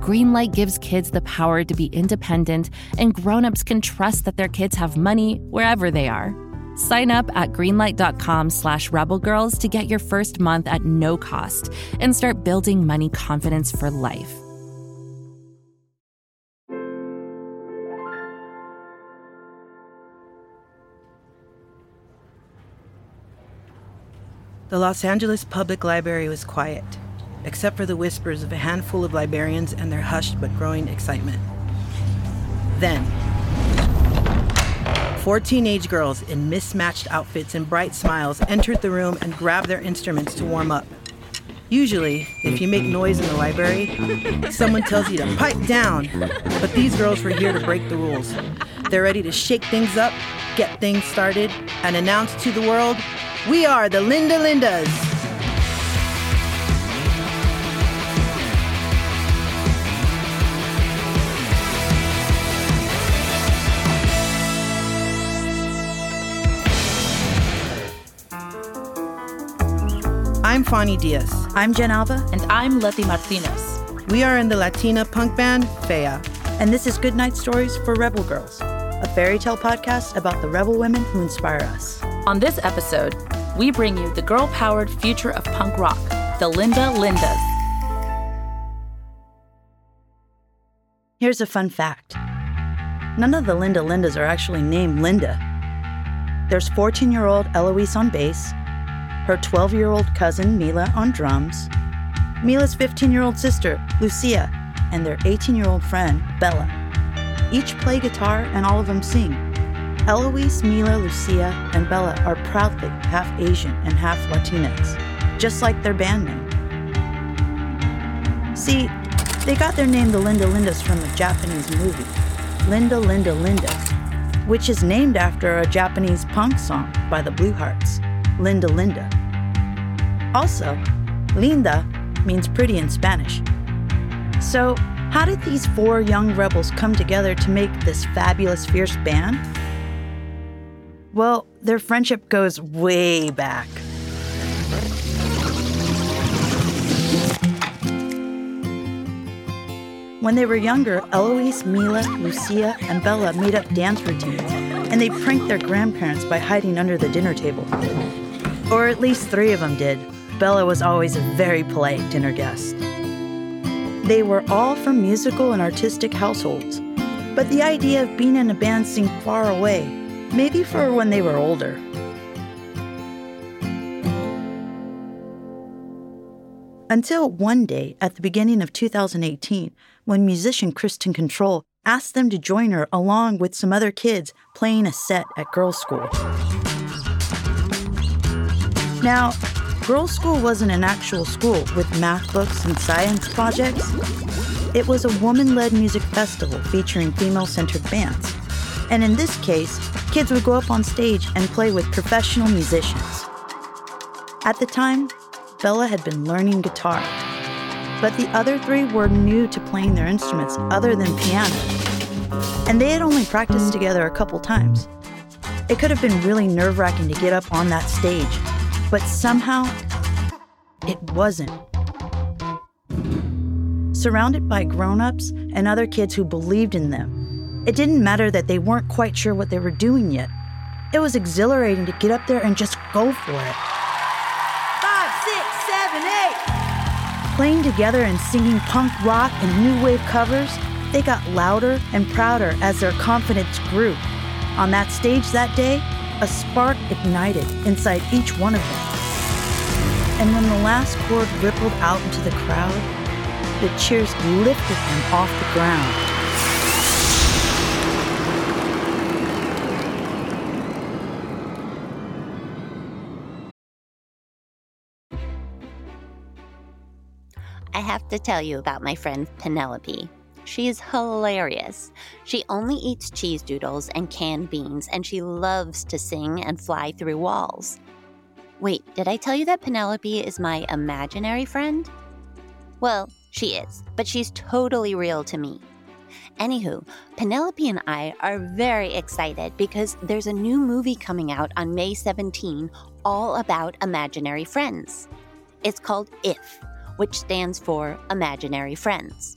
Greenlight gives kids the power to be independent, and grown-ups can trust that their kids have money wherever they are. Sign up at greenlight.com slash rebelgirls to get your first month at no cost and start building money confidence for life. The Los Angeles Public Library was quiet, except for the whispers of a handful of librarians and their hushed but growing excitement. Then, four teenage girls in mismatched outfits and bright smiles entered the room and grabbed their instruments to warm up. Usually, if you make noise in the library, someone tells you to pipe down. But these girls were here to break the rules. They're ready to shake things up, get things started, and announce to the world we are the Linda Lindas. I'm Phanie Diaz. I'm Jenn Alva. And I'm Letty Martinez. We are in the Latina punk band Fea. And this is Goodnight Stories for Rebel Girls, a fairy tale podcast about the rebel women who inspire us. On this episode, we bring you the girl powered future of punk rock, the Linda Lindas. Here's a fun fact none of the Linda Lindas are actually named Linda. There's 14 year old Eloise on bass, her 12 year old cousin Mila on drums, Mila's 15 year old sister Lucia, and their 18 year old friend Bella. Each play guitar and all of them sing. Eloise, Mila, Lucia, and Bella are proudly half Asian and half Latinx, just like their band name. See, they got their name the Linda Lindas from a Japanese movie, Linda Linda Linda, which is named after a Japanese punk song by the Blue Hearts, Linda Linda. Also, linda means pretty in Spanish. So, how did these four young rebels come together to make this fabulous, fierce band? Well, their friendship goes way back. When they were younger, Eloise, Mila, Lucia, and Bella made up dance routines, and they pranked their grandparents by hiding under the dinner table. Or at least three of them did. Bella was always a very polite dinner guest. They were all from musical and artistic households, but the idea of being in a band seemed far away maybe for when they were older. Until one day at the beginning of 2018, when musician Kristin Kontrol asked them to join her along with some other kids playing a set at girls' school. Now, girls' school wasn't an actual school with math books and science projects. It was a woman led music festival featuring female centered bands. And in this case, kids would go up on stage and play with professional musicians. At the time, Bella had been learning guitar, but the other three were new to playing their instruments other than piano. And they had only practiced together a couple times. It could have been really nerve wracking to get up on that stage, but somehow, it wasn't. Surrounded by grown ups and other kids who believed in them, it didn't matter that they weren't quite sure what they were doing yet. It was exhilarating to get up there and just go for it. Five, six, seven, eight. Playing together and singing punk rock and new wave covers, they got louder and prouder as their confidence grew. On that stage that day, a spark ignited inside each one of them. And when the last chord rippled out into the crowd, the cheers lifted them off the ground. I have to tell you about my friend Penelope. She is hilarious. She only eats cheese doodles and canned beans, and she loves to sing and fly through walls. Wait, did I tell you that Penelope is my imaginary friend? Well, she is, but she's totally real to me. Anywho, Penelope and I are very excited because there's a new movie coming out on May 17 all about imaginary friends. It's called IF, which stands for Imaginary Friends.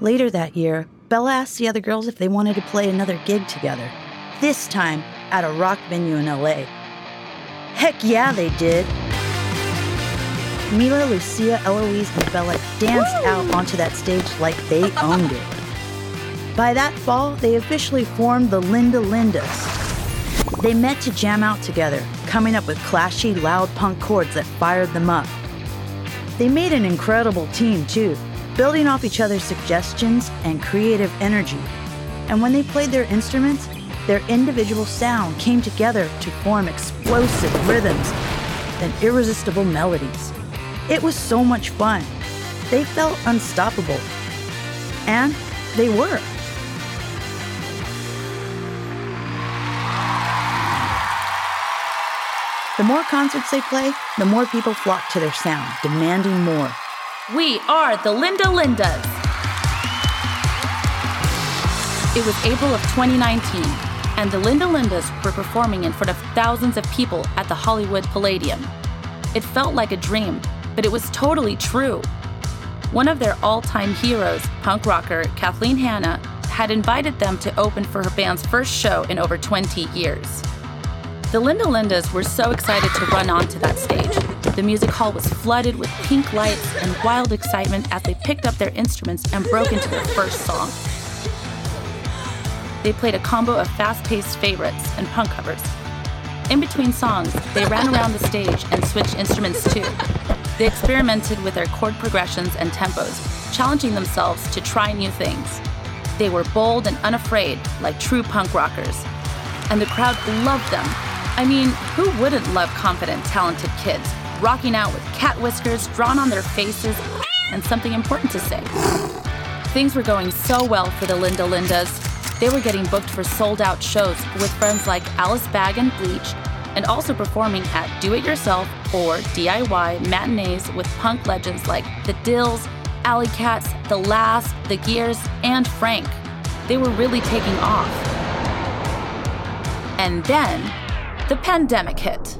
Later that year, Bella asked the other girls if they wanted to play another gig together. This time at a rock venue in LA. Heck yeah, they did. Mila, Lucia, Eloise, and Bella danced out onto that stage like they owned it. By that fall, they officially formed the Linda Lindas. They met to jam out together, coming up with clashy, loud punk chords that fired them up. They made an incredible team, too, building off each other's suggestions and creative energy. And when they played their instruments, their individual sound came together to form explosive rhythms and irresistible melodies. It was so much fun. They felt unstoppable. And they were. The more concerts they play, the more people flock to their sound, demanding more. We are the Linda Lindas. It was April of 2019, and the Linda Lindas were performing in front of thousands of people at the Hollywood Palladium. It felt like a dream, but it was totally true. One of their all time heroes, punk rocker Kathleen Hanna, had invited them to open for her band's first show in over 20 years. The Linda Lindas were so excited to run onto that stage. The music hall was flooded with pink lights and wild excitement as they picked up their instruments and broke into their first song. They played a combo of fast paced favorites and punk covers. In between songs, they ran around the stage and switched instruments too. They experimented with their chord progressions and tempos, challenging themselves to try new things. They were bold and unafraid, like true punk rockers. And the crowd loved them I mean, who wouldn't love confident, talented kids rocking out with cat whiskers drawn on their faces and something important to say? Things were going so well for the Linda Lindas. They were getting booked for sold out shows with friends like Alice Bag and Bleach, and also performing at do it yourself or DIY matinees with punk legends like The Dils, Alley Cats, The Last, The Gears, and Phranc. They were really taking off. And then the pandemic hit.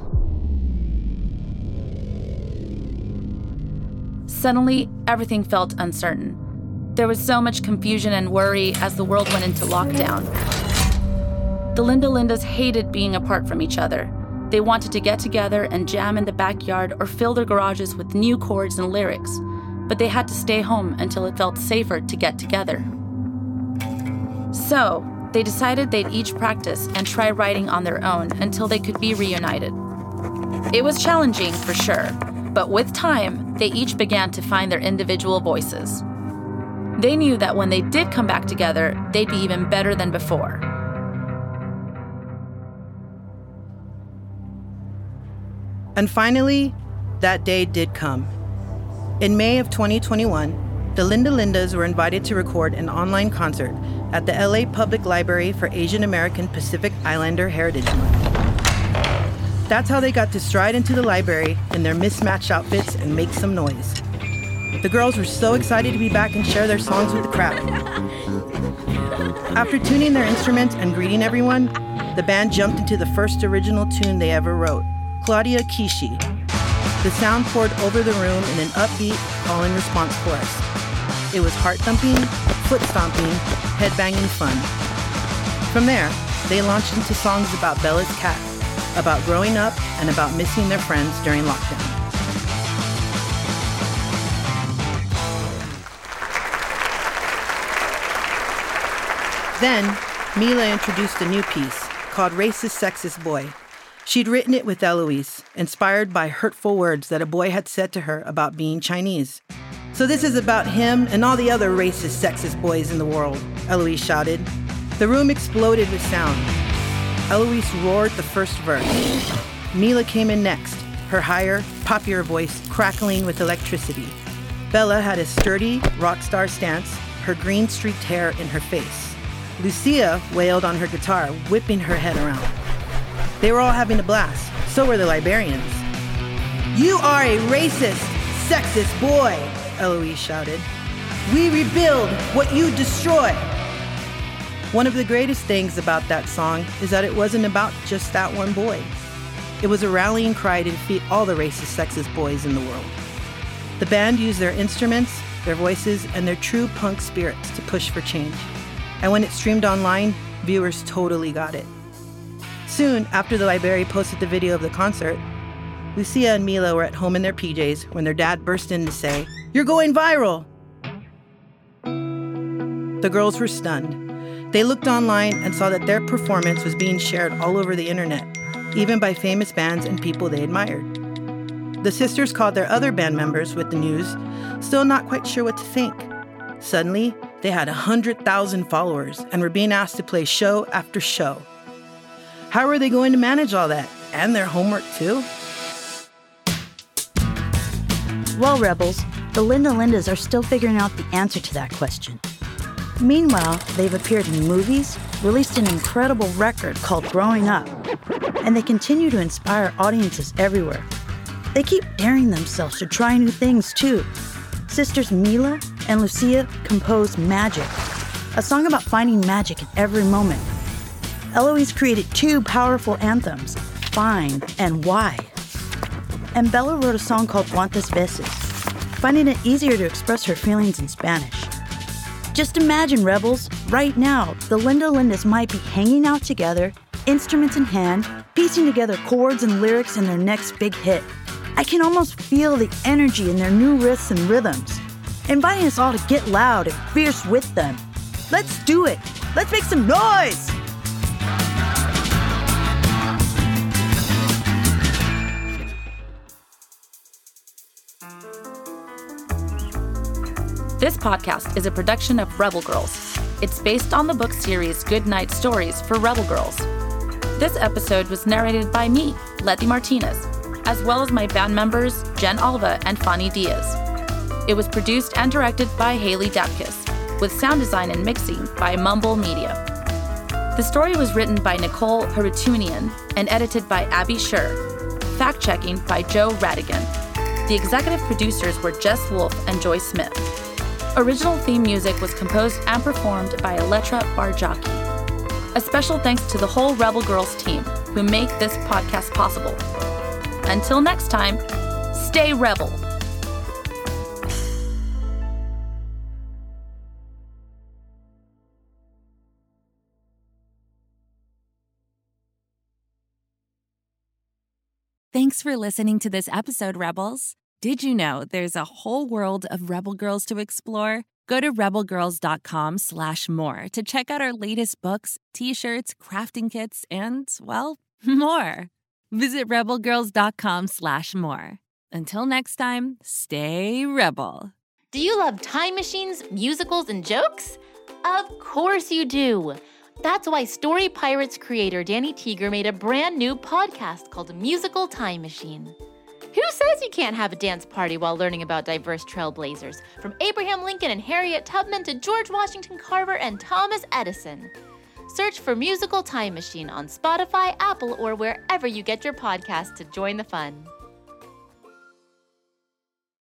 Suddenly, everything felt uncertain. There was so much confusion and worry as the world went into lockdown. The Linda Lindas hated being apart from each other. They wanted to get together and jam in the backyard or fill their garages with new chords and lyrics, but they had to stay home until it felt safer to get together. So, they decided they'd each practice and try writing on their own until they could be reunited. It was challenging, for sure, but with time, they each began to find their individual voices. They knew that when they did come back together, they'd be even better than before. And finally, that day did come. In May of 2021, the Linda Lindas were invited to record an online concert at the LA Public Library for Asian American Pacific Islander Heritage Month. That's how they got to stride into the library in their mismatched outfits and make some noise. The girls were so excited to be back and share their songs with the crowd. After tuning their instruments and greeting everyone, the band jumped into the first original tune they ever wrote, Claudia Kishi. The sound poured over the room in an upbeat call and response chorus. It was heart thumping, foot stomping, head banging fun. From there, they launched into songs about Bella's cat, about growing up, and about missing their friends during lockdown. Then, Mila introduced a new piece called Racist Sexist Boy. She'd written it with Eloise, inspired by hurtful words that a boy had said to her about being Chinese. So this is about him and all the other racist, sexist boys in the world, Eloise shouted. The room exploded with sound. Eloise roared the first verse. Mila came in next, her higher, poppier voice crackling with electricity. Bella had a sturdy, rock star stance, her green streaked hair in her face. Lucia wailed on her guitar, whipping her head around. They were all having a blast. So were the librarians. You are a racist, sexist boy, Eloise shouted. We rebuild what you destroy. One of the greatest things about that song is that it wasn't about just that one boy. It was a rallying cry to defeat all the racist, sexist boys in the world. The band used their instruments, their voices, and their true punk spirits to push for change. And when it streamed online, viewers totally got it. Soon after the library posted the video of the concert, Lucia and Mila were at home in their PJs when their dad burst in to say, You're going viral! The girls were stunned. They looked online and saw that their performance was being shared all over the internet, even by famous bands and people they admired. The sisters called their other band members with the news, still not quite sure what to think. Suddenly, they had 100,000 followers and were being asked to play show after show. How were they going to manage all that? And their homework, too? Well, Rebels, the Linda Lindas are still figuring out the answer to that question. Meanwhile, they've appeared in movies, released an incredible record called Growing Up, and they continue to inspire audiences everywhere. They keep daring themselves to try new things too. Sisters Mila and Lucia composed Magic, a song about finding magic in every moment. Eloise created two powerful anthems, Fine and Why. And Bella wrote a song called Cuantas Veces, finding it easier to express her feelings in Spanish. Just imagine, Rebels, right now, the Linda Lindas might be hanging out together, instruments in hand, piecing together chords and lyrics in their next big hit. I can almost feel the energy in their new riffs and rhythms, inviting us all to get loud and fierce with them. Let's do it! Let's make some noise! This podcast is a production of Rebel Girls. It's based on the book series Good Night Stories for Rebel Girls. This episode was narrated by me, Letty Martinez, as well as my band members Jenn Alva and Phanie Diaz. It was produced and directed by Haley Dapkus, with sound design and mixing by Mumble Media. The story was written by Nicole Haroutunian and edited by Abby Sher. Fact checking by Joe Rhatigan. The executive producers were Jes Wolfe and Joy Smith. Original theme music was composed and performed by Elettra Bargiacchi. A special thanks to the whole Rebel Girls team who make this podcast possible. Until next time, stay Rebel. Thanks for listening to this episode, Rebels. Did you know there's a whole world of Rebel Girls to explore? Go to rebelgirls.com slash more to check out our latest books, t-shirts, crafting kits, and, well, more. Visit rebelgirls.com slash more. Until next time, stay rebel. Do you love time machines, musicals, and jokes? Of course you do. That's why Story Pirates creator Danny Tieger made a brand new podcast called Musical Time Machine. Who says you can't have a dance party while learning about diverse trailblazers, from Abraham Lincoln and Harriet Tubman to George Washington Carver and Thomas Edison? Search for Musical Time Machine on Spotify, Apple, or wherever you get your podcasts to join the fun.